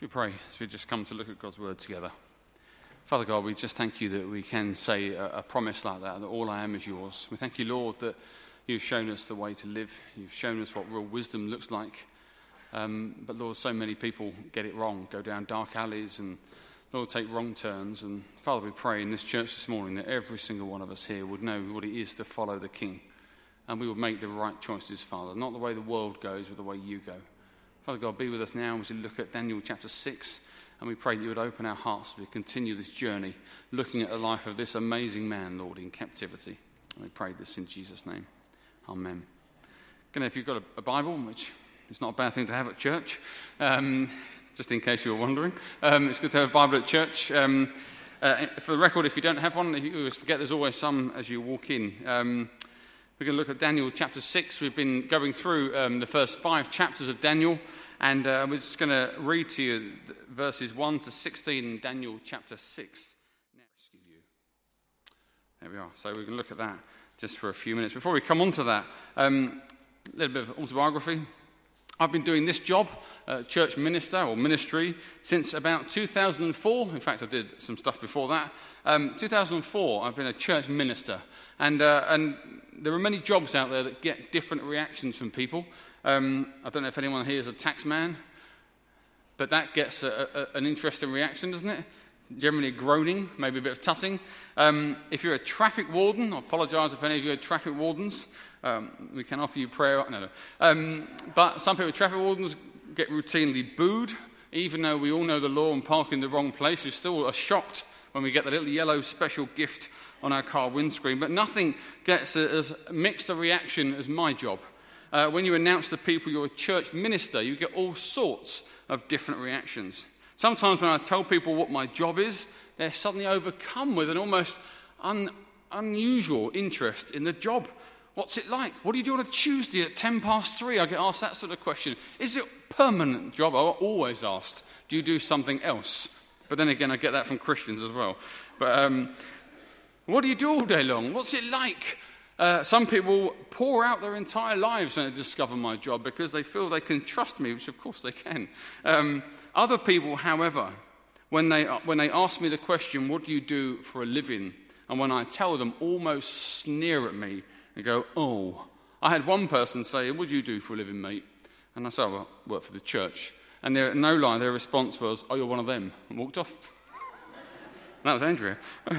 Should we pray as we just come to look at God's word together? Father God, we just thank you that we can say a, a, promise like that, that all I am is yours. We thank you, Lord, that you've shown us the way to live. You've shown us what real wisdom looks like. Um, but Lord, so many people get it wrong, go down dark alleys and, Lord, take wrong turns. And Father, we pray in this church this morning that every single one of us here would know what it is to follow the King. And we would make the right choices, Father, not the way the world goes, but the way you go. Father God, be with us now as we look at Daniel chapter 6, and we pray that you would open our hearts as we continue this journey, looking at the life of this amazing man, Lord, in captivity. And we pray this in Jesus' name. Amen. Again, if you've got a, a Bible, which is not a bad thing to have at church, um, just in case you were wondering, um, it's good to have a Bible at church. Um, uh, for the record, if you don't have one, you always forget there's always some as you walk in. Um, we're going to look at Daniel chapter 6. We've been going through um, the first five chapters of Daniel, and uh, we're just going to read to you verses 1 to 16 in Daniel chapter 6. There we are. So going to look at that just for a few minutes. Before we come on to that, um, a little bit of autobiography. I've been doing this job, uh, church minister or ministry, since about 2004. In fact, I did some stuff before that. Um, 2004, I've been a church minister. And, uh, and there are many jobs out there that get different reactions from people. Um, I don't know if anyone here is a tax man, but that gets a, a, an interesting reaction, doesn't it? Generally groaning, maybe a bit of tutting. Um, if you're a traffic warden, I apologise if any of you are traffic wardens. Um, we can offer you prayer. No, no. Um, but some people, traffic wardens, get routinely booed, even though we all know the law and park in the wrong place. We still are shocked when we get the little yellow special gift on our car windscreen, but nothing gets as mixed a reaction as my job. Uh, when you announce to people you're a church minister, you get all sorts of different reactions. Sometimes when I tell people what my job is, they're suddenly overcome with an almost un- unusual interest in the job. What's it like? What do you do on a Tuesday at 10 past 3? I get asked that sort of question. Is it a permanent job? I'm always asked. Do you do something else? But then again, I get that from Christians as well. But um, what do you do all day long? What's it like? Uh, some people pour out their entire lives when they discover my job because they feel they can trust me, which of course they can. Um, other people, however, when they, when they ask me the question, What do you do for a living? and when I tell them, almost sneer at me and go, Oh. I had one person say, What do you do for a living, mate? And I said, I work for the church. And their, no lie, their response was, Oh, you're one of them. And walked off. that was Andrea.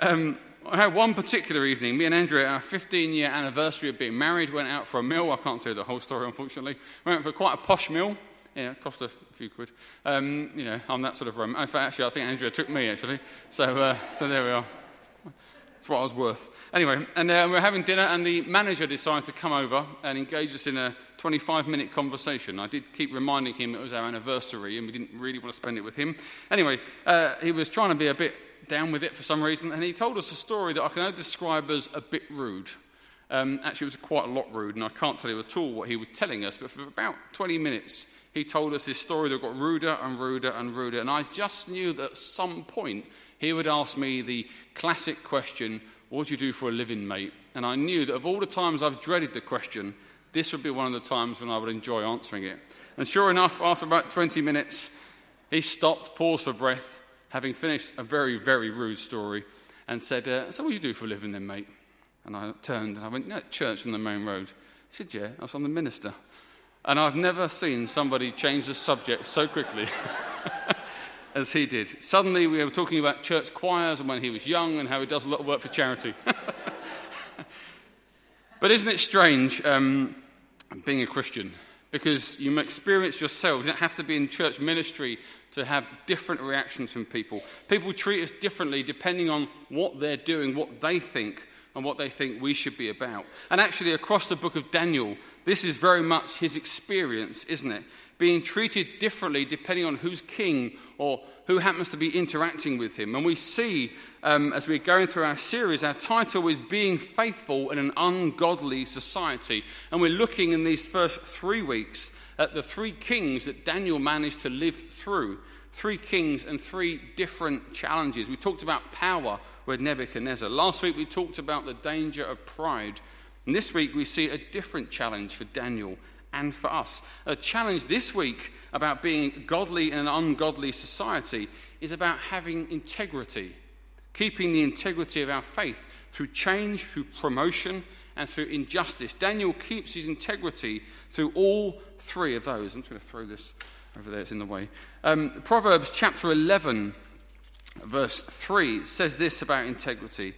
um, I had one particular evening, me and Andrea, our 15 year anniversary of being married, went out for a meal. I can't tell you the whole story, unfortunately. Went for quite a posh meal. Yeah, it cost a few quid. Um, you know, I'm that sort of room. In fact, actually, I think Andrea took me, actually. So, uh, so there we are. That's what I was worth. Anyway, and uh, we were having dinner, and the manager decided to come over and engage us in a 25 minute conversation. I did keep reminding him it was our anniversary, and we didn't really want to spend it with him. Anyway, uh, he was trying to be a bit down with it for some reason, and he told us a story that I can only describe as a bit rude. Um, actually, it was quite a lot rude, and I can't tell you at all what he was telling us, but for about 20 minutes, he told us this story that got ruder and ruder and ruder, and I just knew that at some point he would ask me the classic question, What do you do for a living, mate? And I knew that of all the times I've dreaded the question, this would be one of the times when I would enjoy answering it. And sure enough, after about 20 minutes, he stopped, paused for breath, having finished a very, very rude story, and said, uh, So, what do you do for a living then, mate? And I turned and I went, "At church on the main road. He said, Yeah, I was on the minister. And I've never seen somebody change the subject so quickly. as he did. Suddenly, we were talking about church choirs and when he was young and how he does a lot of work for charity. but isn't it strange um, being a Christian? Because you experience yourself, you don't have to be in church ministry to have different reactions from people. People treat us differently depending on what they're doing, what they think, and what they think we should be about. And actually, across the book of Daniel, this is very much his experience, isn't it? Being treated differently depending on who's king or who happens to be interacting with him. And we see, um, as we're going through our series, our title is Being Faithful in an Ungodly Society. And we're looking in these first three weeks at the three kings that Daniel managed to live through. Three kings and three different challenges. We talked about power with Nebuchadnezzar. Last week we talked about the danger of pride. And this week we see a different challenge for Daniel and for us. A challenge this week about being godly in an ungodly society is about having integrity, keeping the integrity of our faith through change, through promotion, and through injustice. Daniel keeps his integrity through all three of those. I'm just going to throw this over there, it's in the way. Um, Proverbs chapter 11, verse 3 says this about integrity. It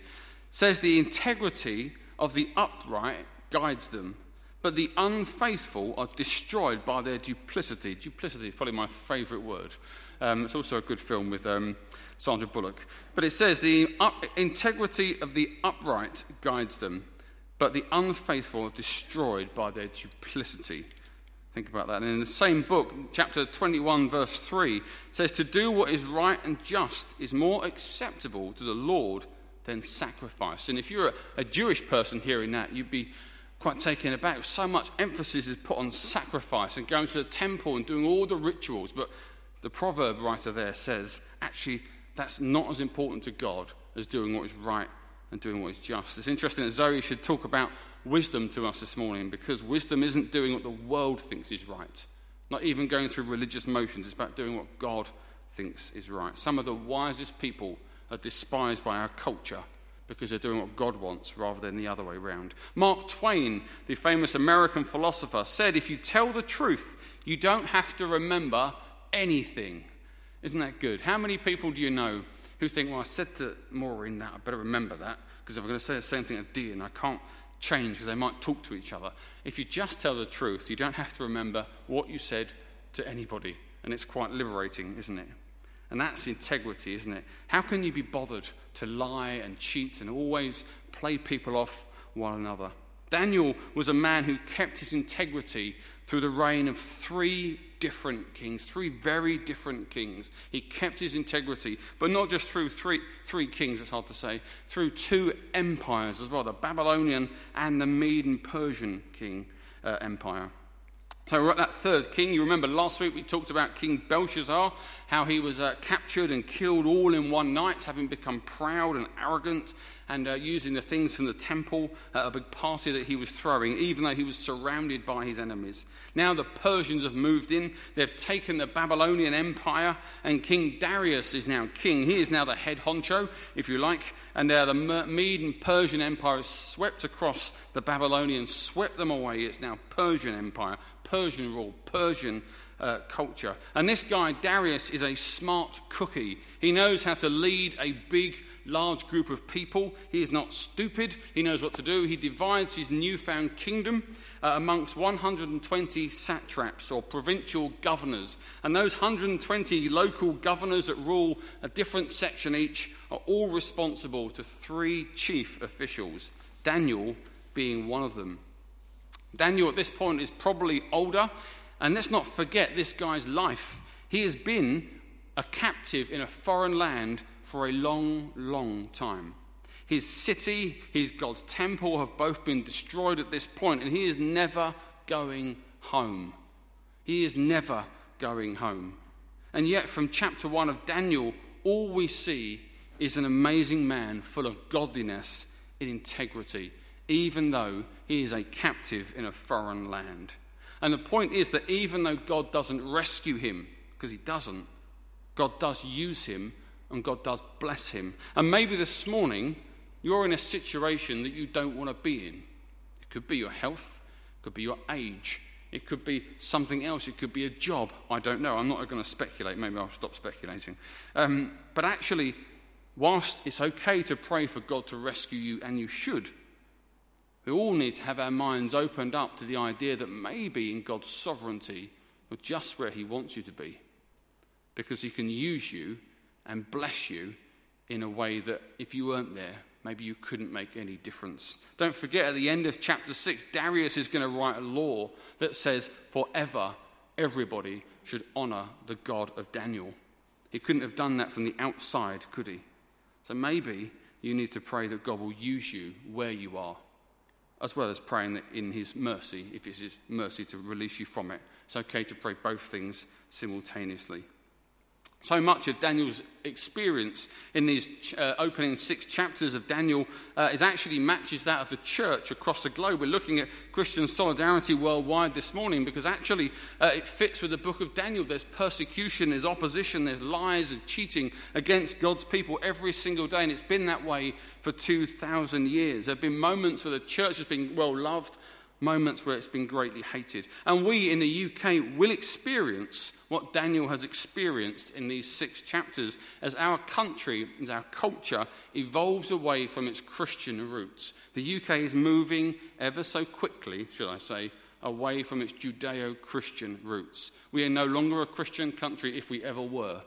says the integrity of the upright guides them, but the unfaithful are destroyed by their duplicity. Duplicity is probably my favourite word. Um, it's also a good film with um, Sandra Bullock. But it says the up- integrity of the upright guides them, but the unfaithful are destroyed by their duplicity. Think about that. And in the same book, chapter 21, verse 3, says, To do what is right and just is more acceptable to the Lord than sacrifice. And if you're a, a Jewish person hearing that, you'd be quite taken aback. So much emphasis is put on sacrifice and going to the temple and doing all the rituals. But the proverb writer there says, actually, that's not as important to God as doing what is right and doing what is just. It's interesting that Zoe should talk about wisdom to us this morning because wisdom isn't doing what the world thinks is right, not even going through religious motions. It's about doing what God thinks is right. Some of the wisest people are despised by our culture because they're doing what God wants rather than the other way around. Mark Twain, the famous American philosopher, said if you tell the truth, you don't have to remember anything. Isn't that good? How many people do you know who think, well, I said to Maureen that, I better remember that, because if I'm going to say the same thing to Dean, I can't change because they might talk to each other. If you just tell the truth, you don't have to remember what you said to anybody. And it's quite liberating, isn't it? And that's integrity, isn't it? How can you be bothered to lie and cheat and always play people off one another? Daniel was a man who kept his integrity through the reign of three different kings, three very different kings. He kept his integrity, but not just through three, three kings, it's hard to say, through two empires as well the Babylonian and the Median Persian king uh, empire. So, we're at that third king, you remember last week we talked about King Belshazzar, how he was uh, captured and killed all in one night, having become proud and arrogant and uh, using the things from the temple at a big party that he was throwing, even though he was surrounded by his enemies. Now the Persians have moved in, they've taken the Babylonian Empire, and King Darius is now king. He is now the head honcho, if you like, and uh, the Mede and Persian Empire has swept across the Babylonians, swept them away. It's now Persian Empire. Persian rule, Persian uh, culture. And this guy, Darius, is a smart cookie. He knows how to lead a big, large group of people. He is not stupid. He knows what to do. He divides his newfound kingdom uh, amongst 120 satraps or provincial governors. And those 120 local governors that rule a different section each are all responsible to three chief officials, Daniel being one of them. Daniel, at this point, is probably older. And let's not forget this guy's life. He has been a captive in a foreign land for a long, long time. His city, his God's temple have both been destroyed at this point, and he is never going home. He is never going home. And yet, from chapter 1 of Daniel, all we see is an amazing man full of godliness and integrity even though he is a captive in a foreign land. And the point is that even though God doesn't rescue him, because he doesn't, God does use him and God does bless him. And maybe this morning you're in a situation that you don't want to be in. It could be your health, it could be your age, it could be something else, it could be a job. I don't know. I'm not going to speculate. Maybe I'll stop speculating. Um, but actually, whilst it's okay to pray for God to rescue you, and you should, we all need to have our minds opened up to the idea that maybe in God's sovereignty, you're just where He wants you to be. Because He can use you and bless you in a way that if you weren't there, maybe you couldn't make any difference. Don't forget, at the end of chapter 6, Darius is going to write a law that says forever everybody should honor the God of Daniel. He couldn't have done that from the outside, could he? So maybe you need to pray that God will use you where you are as well as praying that in His mercy, if it's His mercy to release you from it. It's okay to pray both things simultaneously. So much of Daniel's experience in these uh, opening six chapters of Daniel uh, is actually matches that of the church across the globe. We're looking at Christian solidarity worldwide this morning because actually uh, it fits with the book of Daniel. There's persecution, there's opposition, there's lies and cheating against God's people every single day, and it's been that way for 2,000 years. There have been moments where the church has been well loved moments where it's been greatly hated. And we in the UK will experience what Daniel has experienced in these six chapters as our country, as our culture evolves away from its Christian roots. The UK is moving ever so quickly, should I say, away from its Judeo Christian roots. We are no longer a Christian country if we ever were.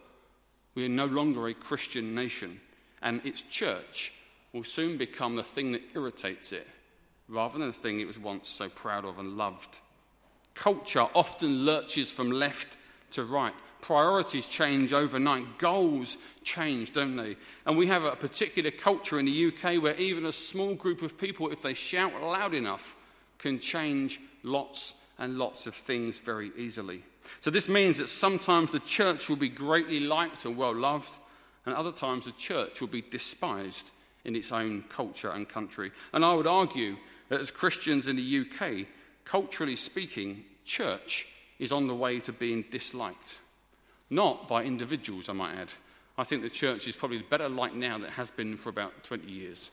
We are no longer a Christian nation. And its church will soon become the thing that irritates it rather than the thing it was once so proud of and loved. Culture often lurches from left to right. Priorities change overnight. Goals change, don't they? And we have a particular culture in the UK where even a small group of people, if they shout loud enough, can change lots and lots of things very easily. So, this means that sometimes the church will be greatly liked and well loved, and other times the church will be despised in its own culture and country. And I would argue that as Christians in the UK, culturally speaking, church is on the way to being disliked. Not by individuals, I might add. I think the church is probably better liked now than it has been for about 20 years.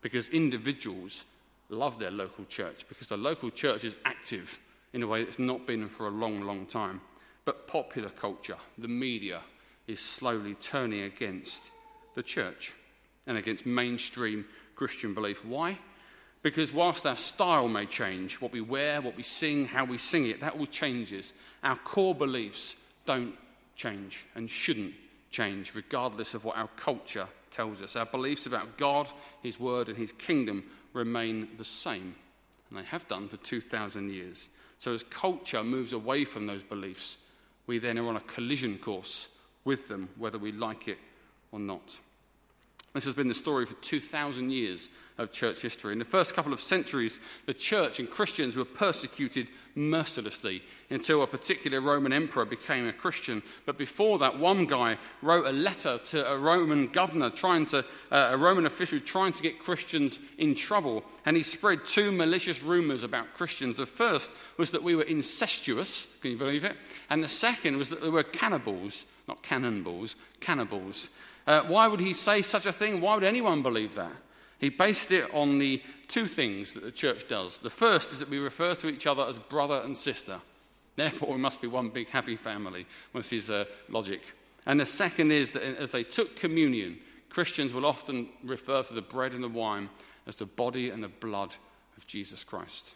Because individuals love their local church, because the local church is active in a way that's not been for a long, long time. But popular culture, the media, is slowly turning against the church and against mainstream Christian belief. Why? Because whilst our style may change, what we wear, what we sing, how we sing it, that all changes. Our core beliefs don't change and shouldn't change, regardless of what our culture tells us. Our beliefs about God, His Word, and His kingdom remain the same, and they have done for 2,000 years. So, as culture moves away from those beliefs, we then are on a collision course with them, whether we like it or not. This has been the story for 2,000 years of church history. In the first couple of centuries, the church and Christians were persecuted mercilessly until a particular Roman emperor became a Christian. But before that, one guy wrote a letter to a Roman governor, trying to, uh, a Roman official, trying to get Christians in trouble. And he spread two malicious rumors about Christians. The first was that we were incestuous, can you believe it? And the second was that we were cannibals, not cannonballs, cannibals. Uh, why would he say such a thing? Why would anyone believe that? He based it on the two things that the church does. The first is that we refer to each other as brother and sister. Therefore, we must be one big happy family, was his uh, logic. And the second is that as they took communion, Christians will often refer to the bread and the wine as the body and the blood of Jesus Christ.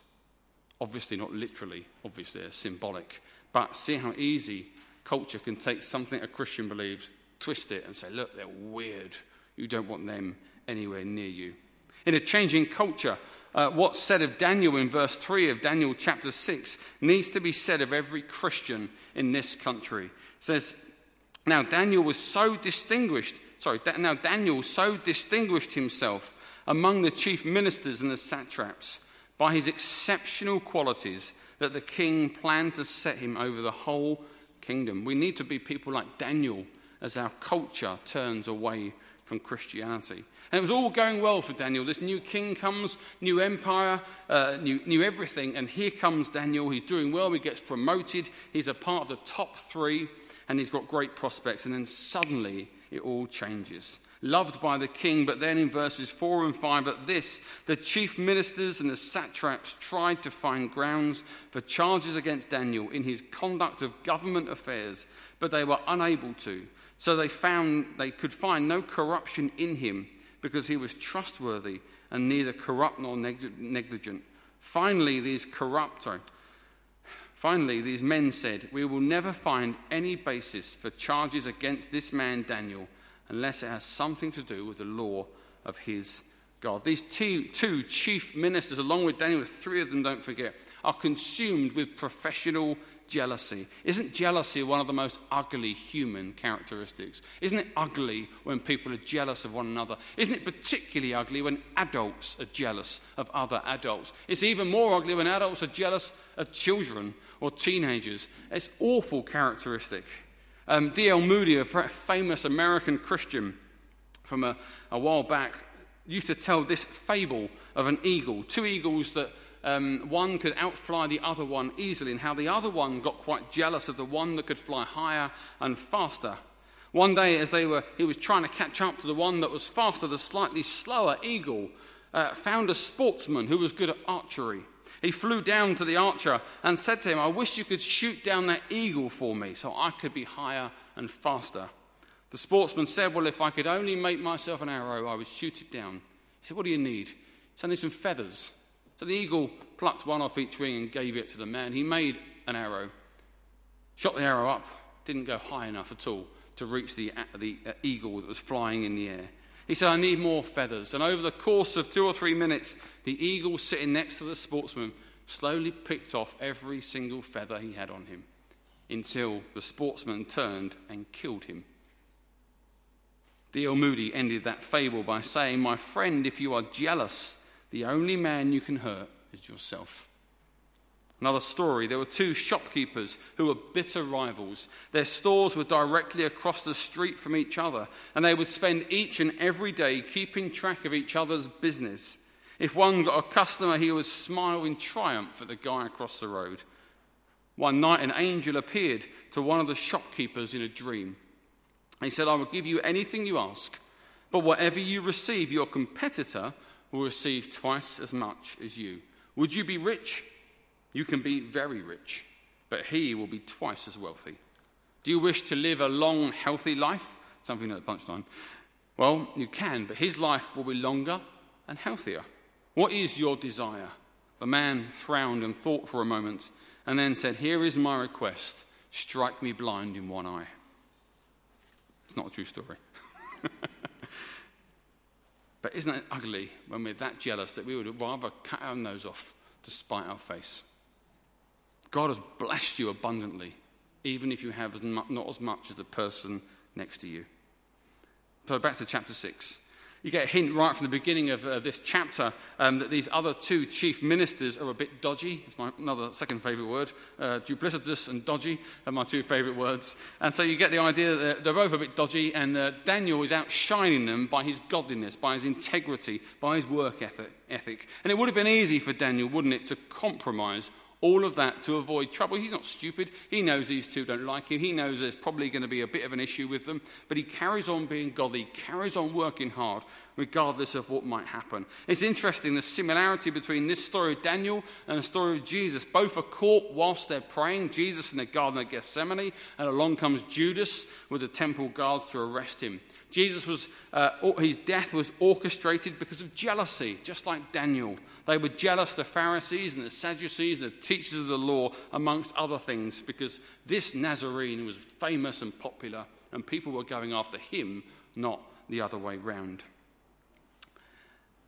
Obviously, not literally, obviously, symbolic. But see how easy culture can take something a Christian believes twist it and say, look, they're weird. You don't want them anywhere near you. In a changing culture, uh, what's said of Daniel in verse 3 of Daniel chapter 6 needs to be said of every Christian in this country. It says, Now Daniel was so distinguished, sorry, now Daniel so distinguished himself among the chief ministers and the satraps by his exceptional qualities that the king planned to set him over the whole kingdom. We need to be people like Daniel as our culture turns away from Christianity. And it was all going well for Daniel. This new king comes, new empire, uh, new, new everything. And here comes Daniel. He's doing well. He gets promoted. He's a part of the top three, and he's got great prospects. And then suddenly it all changes. Loved by the king, but then in verses 4 and 5, at this, the chief ministers and the satraps tried to find grounds for charges against Daniel in his conduct of government affairs, but they were unable to so they found they could find no corruption in him because he was trustworthy and neither corrupt nor negligent. Finally, these corrupt, sorry, finally, these men said, We will never find any basis for charges against this man Daniel unless it has something to do with the law of his God. These two, two chief ministers, along with Daniel, three of them, don't forget, are consumed with professional jealousy. Isn't jealousy one of the most ugly human characteristics? Isn't it ugly when people are jealous of one another? Isn't it particularly ugly when adults are jealous of other adults? It's even more ugly when adults are jealous of children or teenagers. It's awful characteristic. Um, D.L. Moody, a famous American Christian from a, a while back, used to tell this fable of an eagle, two eagles that um, one could outfly the other one easily, and how the other one got quite jealous of the one that could fly higher and faster. One day, as they were, he was trying to catch up to the one that was faster, the slightly slower eagle uh, found a sportsman who was good at archery. He flew down to the archer and said to him, I wish you could shoot down that eagle for me so I could be higher and faster. The sportsman said, Well, if I could only make myself an arrow, I would shoot it down. He said, What do you need? He said, I need some feathers. So the eagle plucked one off each wing and gave it to the man. He made an arrow, shot the arrow up, didn't go high enough at all to reach the, the uh, eagle that was flying in the air. He said, I need more feathers. And over the course of two or three minutes, the eagle sitting next to the sportsman slowly picked off every single feather he had on him until the sportsman turned and killed him. D.L. Moody ended that fable by saying, My friend, if you are jealous, the only man you can hurt is yourself. Another story there were two shopkeepers who were bitter rivals. Their stores were directly across the street from each other, and they would spend each and every day keeping track of each other's business. If one got a customer, he would smile in triumph at the guy across the road. One night, an angel appeared to one of the shopkeepers in a dream. He said, I will give you anything you ask, but whatever you receive, your competitor will receive twice as much as you. Would you be rich? You can be very rich, but he will be twice as wealthy. Do you wish to live a long, healthy life? Something at lunchtime. Well, you can, but his life will be longer and healthier. What is your desire? The man frowned and thought for a moment and then said, Here is my request strike me blind in one eye. It's not a true story. but isn't it ugly when we're that jealous that we would rather cut our nose off to spite our face? God has blessed you abundantly, even if you have not as much as the person next to you. So back to chapter 6. You get a hint right from the beginning of uh, this chapter um, that these other two chief ministers are a bit dodgy. It's my another second favourite word. Uh, duplicitous and dodgy are my two favourite words. And so you get the idea that they're both a bit dodgy, and uh, Daniel is outshining them by his godliness, by his integrity, by his work ethic. And it would have been easy for Daniel, wouldn't it, to compromise all of that to avoid trouble. He's not stupid. He knows these two don't like him. He knows there's probably going to be a bit of an issue with them. But he carries on being godly, carries on working hard, regardless of what might happen. It's interesting the similarity between this story of Daniel and the story of Jesus. Both are caught whilst they're praying. Jesus in the Garden of Gethsemane, and along comes Judas with the temple guards to arrest him. Jesus was, uh, his death was orchestrated because of jealousy, just like Daniel. They were jealous, the Pharisees and the Sadducees, and the teachers of the law, amongst other things, because this Nazarene was famous and popular, and people were going after him, not the other way round.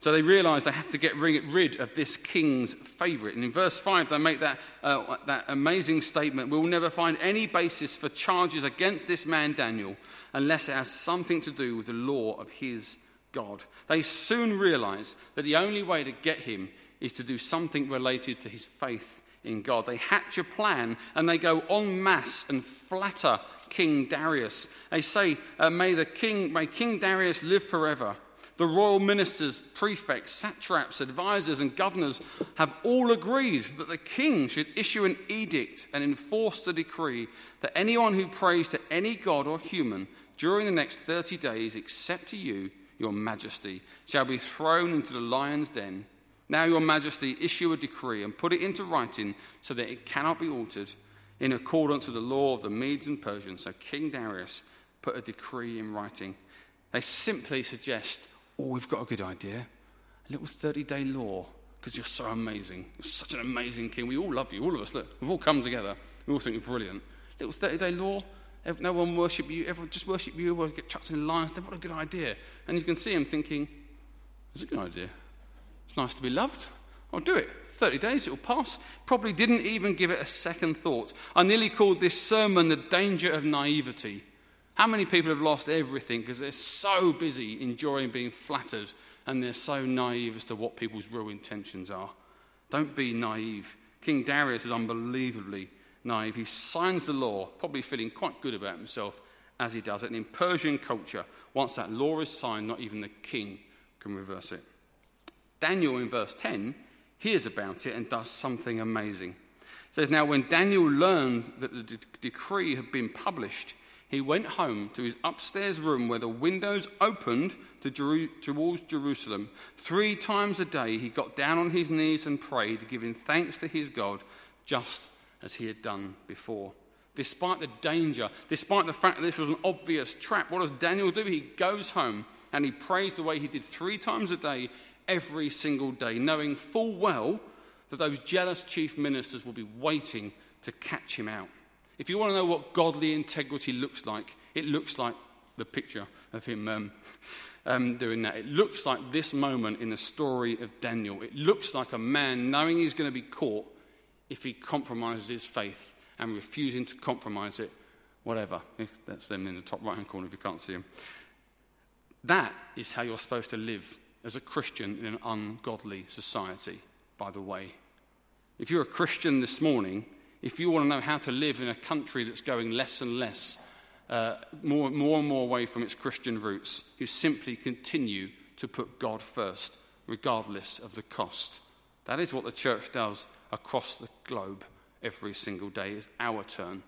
So they realize they have to get rid of this king's favorite. And in verse 5, they make that, uh, that amazing statement We'll never find any basis for charges against this man, Daniel, unless it has something to do with the law of his God. They soon realize that the only way to get him is to do something related to his faith in God. They hatch a plan and they go en masse and flatter King Darius. They say, uh, may, the king, may King Darius live forever. The royal ministers, prefects, satraps, advisors, and governors have all agreed that the king should issue an edict and enforce the decree that anyone who prays to any god or human during the next 30 days, except to you, your majesty, shall be thrown into the lion's den. Now, your majesty, issue a decree and put it into writing so that it cannot be altered in accordance with the law of the Medes and Persians. So, King Darius put a decree in writing. They simply suggest, oh, we've got a good idea. A little 30 day law, because you're so amazing. You're such an amazing king. We all love you, all of us. Look, we've all come together. We all think you're brilliant. Little 30 day law, no one worship you. Everyone just worship you. We'll get chucked in lion's. What a good idea. And you can see him thinking, it's a good idea. It's nice to be loved. I'll do it. 30 days, it'll pass. Probably didn't even give it a second thought. I nearly called this sermon The Danger of Naivety. How many people have lost everything because they're so busy enjoying being flattered and they're so naive as to what people's real intentions are? Don't be naive. King Darius was unbelievably naive. He signs the law, probably feeling quite good about himself as he does it. And in Persian culture, once that law is signed, not even the king can reverse it. Daniel, in verse 10, hears about it and does something amazing. It says, Now, when Daniel learned that the de- decree had been published, he went home to his upstairs room where the windows opened to Jeru- towards Jerusalem. Three times a day he got down on his knees and prayed, giving thanks to his God, just as he had done before. Despite the danger, despite the fact that this was an obvious trap, what does Daniel do? He goes home and he prays the way he did three times a day, every single day, knowing full well that those jealous chief ministers will be waiting to catch him out. If you want to know what godly integrity looks like, it looks like the picture of him um, um, doing that. It looks like this moment in the story of Daniel. It looks like a man knowing he's going to be caught if he compromises his faith and refusing to compromise it, whatever. That's them in the top right hand corner if you can't see them. That is how you're supposed to live as a Christian in an ungodly society, by the way. If you're a Christian this morning, if you want to know how to live in a country that's going less and less, uh, more, more and more away from its Christian roots, you simply continue to put God first, regardless of the cost. That is what the church does across the globe every single day. It's our turn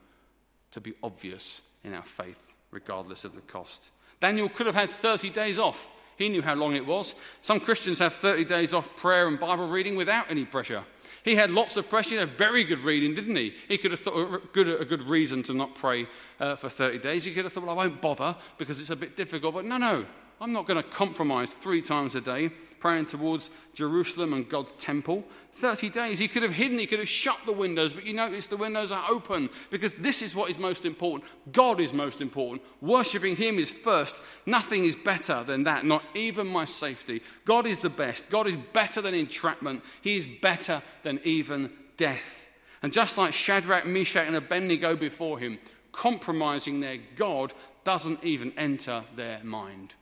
to be obvious in our faith, regardless of the cost. Daniel could have had 30 days off. He knew how long it was. Some Christians have 30 days off prayer and Bible reading without any pressure. He had lots of pressure. He had very good reading, didn't he? He could have thought good, a good reason to not pray uh, for 30 days. He could have thought, well, I won't bother because it's a bit difficult. But no, no, I'm not going to compromise three times a day praying towards Jerusalem and God's temple. 30 days. He could have hidden, he could have shut the windows, but you notice the windows are open because this is what is most important. God is most important. Worshipping Him is first. Nothing is better than that, not even my safety. God is the best. God is better than entrapment, He is better than even death. And just like Shadrach, Meshach, and Abednego before him, compromising their God doesn't even enter their mind.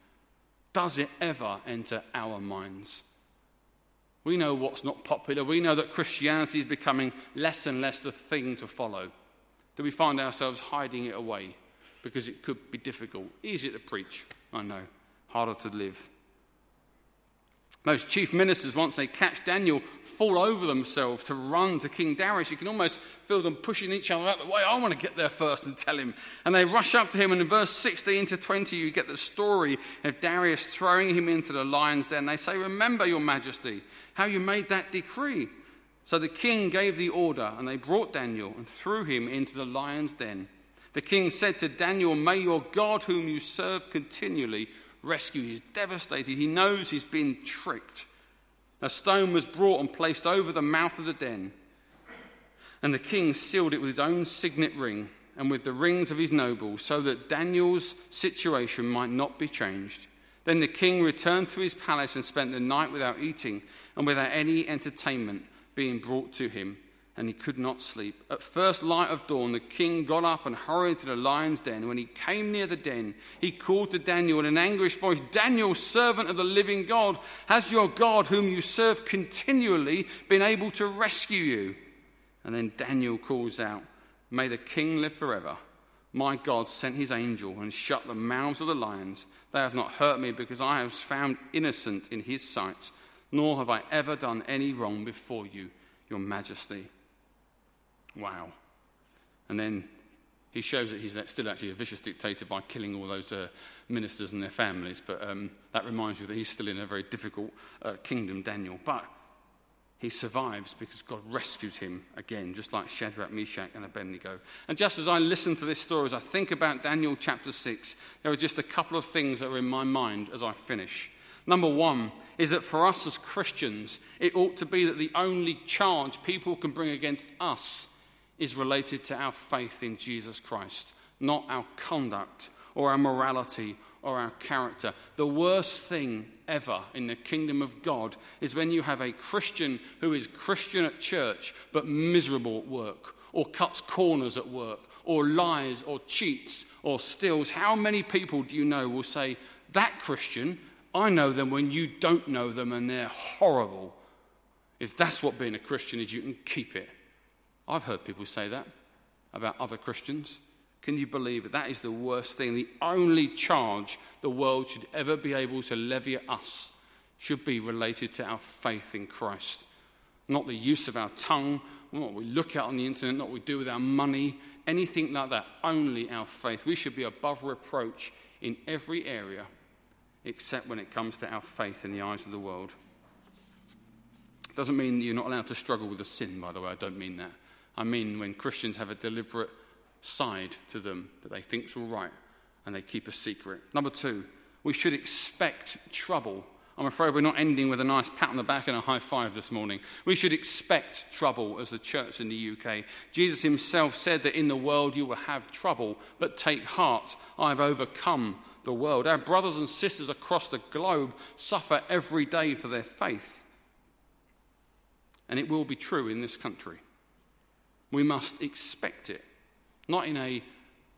Does it ever enter our minds? We know what's not popular. We know that Christianity is becoming less and less the thing to follow. Do we find ourselves hiding it away because it could be difficult? Easier to preach, I know, harder to live. Those chief ministers, once they catch Daniel, fall over themselves to run to King Darius. You can almost feel them pushing each other out the way. I want to get there first and tell him. And they rush up to him, and in verse 16 to 20, you get the story of Darius throwing him into the lion's den. They say, Remember, Your Majesty, how you made that decree. So the king gave the order, and they brought Daniel and threw him into the lion's den. The king said to Daniel, May your God, whom you serve continually, rescue. He's devastated. He knows he's been tricked. A stone was brought and placed over the mouth of the den. And the king sealed it with his own signet ring and with the rings of his nobles, so that Daniel's situation might not be changed. Then the king returned to his palace and spent the night without eating and without any entertainment being brought to him and he could not sleep. At first light of dawn, the king got up and hurried to the lion's den. When he came near the den, he called to Daniel in an anguished voice Daniel, servant of the living God, has your God, whom you serve continually, been able to rescue you? And then Daniel calls out, May the king live forever. My God sent his angel and shut the mouths of the lions. They have not hurt me because I have found innocent in his sight, nor have I ever done any wrong before you, your majesty. Wow. And then he shows that he's still actually a vicious dictator by killing all those uh, ministers and their families. But um, that reminds you that he's still in a very difficult uh, kingdom, Daniel. But he survives because God rescues him again, just like Shadrach, Meshach, and Abednego. And just as I listen to this story, as I think about Daniel chapter 6, there are just a couple of things that are in my mind as I finish. Number one is that for us as Christians, it ought to be that the only charge people can bring against us is related to our faith in Jesus Christ, not our conduct or our morality or our character. The worst thing ever in the kingdom of God is when you have a Christian who is Christian at church but miserable at work, or cuts corners at work, or lies, or cheats, or steals. How many people do you know will say, That Christian, I know them when you don't know them and they're horrible? If that's what being a Christian is, you can keep it. I've heard people say that. about other Christians? Can you believe it? That is the worst thing. The only charge the world should ever be able to levy at us should be related to our faith in Christ. Not the use of our tongue, not what we look at on the internet, not what we do with our money, anything like that. Only our faith. We should be above reproach in every area except when it comes to our faith in the eyes of the world. Doesn't mean you're not allowed to struggle with a sin, by the way. I don't mean that. I mean when Christians have a deliberate side to them that they think's all right and they keep a secret. Number two, we should expect trouble. I'm afraid we're not ending with a nice pat on the back and a high five this morning. We should expect trouble as the church in the UK. Jesus himself said that in the world you will have trouble, but take heart, I've overcome the world. Our brothers and sisters across the globe suffer every day for their faith. And it will be true in this country. We must expect it. Not in a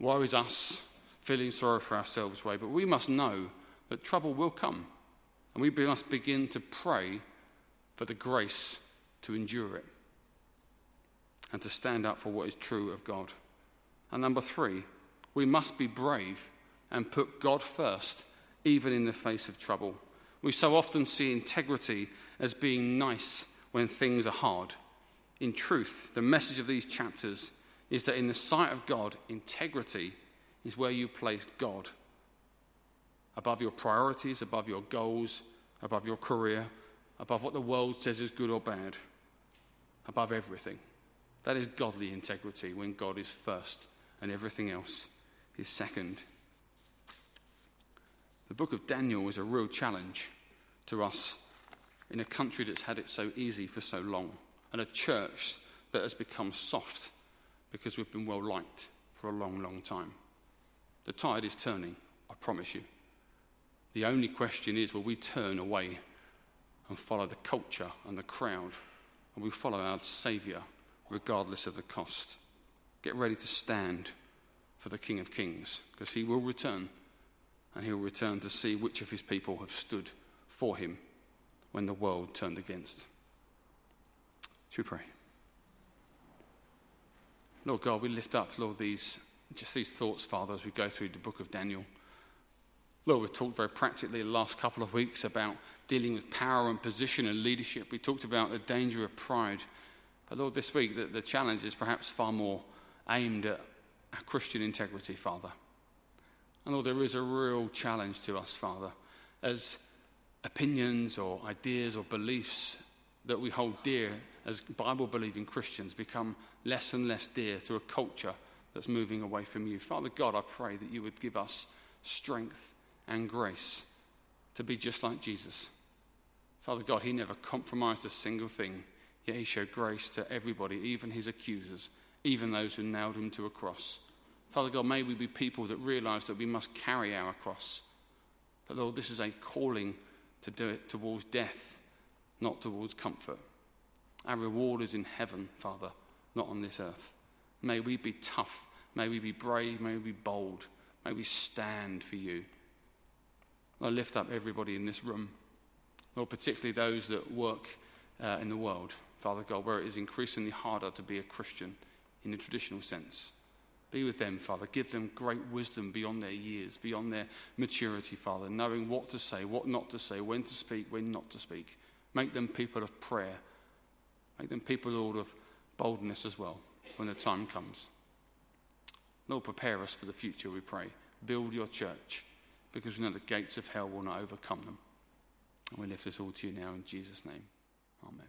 woe is us, feeling sorry for ourselves way, but we must know that trouble will come. And we must begin to pray for the grace to endure it and to stand up for what is true of God. And number three, we must be brave and put God first, even in the face of trouble. We so often see integrity as being nice when things are hard. In truth, the message of these chapters is that in the sight of God, integrity is where you place God above your priorities, above your goals, above your career, above what the world says is good or bad, above everything. That is godly integrity when God is first and everything else is second. The book of Daniel is a real challenge to us in a country that's had it so easy for so long and a church that has become soft because we've been well liked for a long, long time. The tide is turning, I promise you. The only question is will we turn away and follow the culture and the crowd, and we follow our Saviour regardless of the cost? Get ready to stand for the King of Kings because he will return, and he will return to see which of his people have stood for him when the world turned against. Should we pray? Lord God, we lift up, Lord, these just these thoughts, Father, as we go through the book of Daniel. Lord, we've talked very practically the last couple of weeks about dealing with power and position and leadership. We talked about the danger of pride. But Lord, this week the, the challenge is perhaps far more aimed at our Christian integrity, Father. And Lord, there is a real challenge to us, Father, as opinions or ideas or beliefs that we hold dear as Bible believing Christians become less and less dear to a culture that's moving away from you. Father God, I pray that you would give us strength and grace to be just like Jesus. Father God, he never compromised a single thing, yet he showed grace to everybody, even his accusers, even those who nailed him to a cross. Father God, may we be people that realize that we must carry our cross. But Lord, this is a calling to do it towards death, not towards comfort. Our reward is in heaven, Father, not on this earth. May we be tough. May we be brave. May we be bold. May we stand for you. I lift up everybody in this room, Lord, particularly those that work uh, in the world, Father God, where it is increasingly harder to be a Christian in the traditional sense. Be with them, Father. Give them great wisdom beyond their years, beyond their maturity, Father, knowing what to say, what not to say, when to speak, when not to speak. Make them people of prayer Make them people, Lord, of boldness as well when the time comes. Lord, prepare us for the future, we pray. Build your church because we know the gates of hell will not overcome them. And we lift this all to you now in Jesus' name. Amen.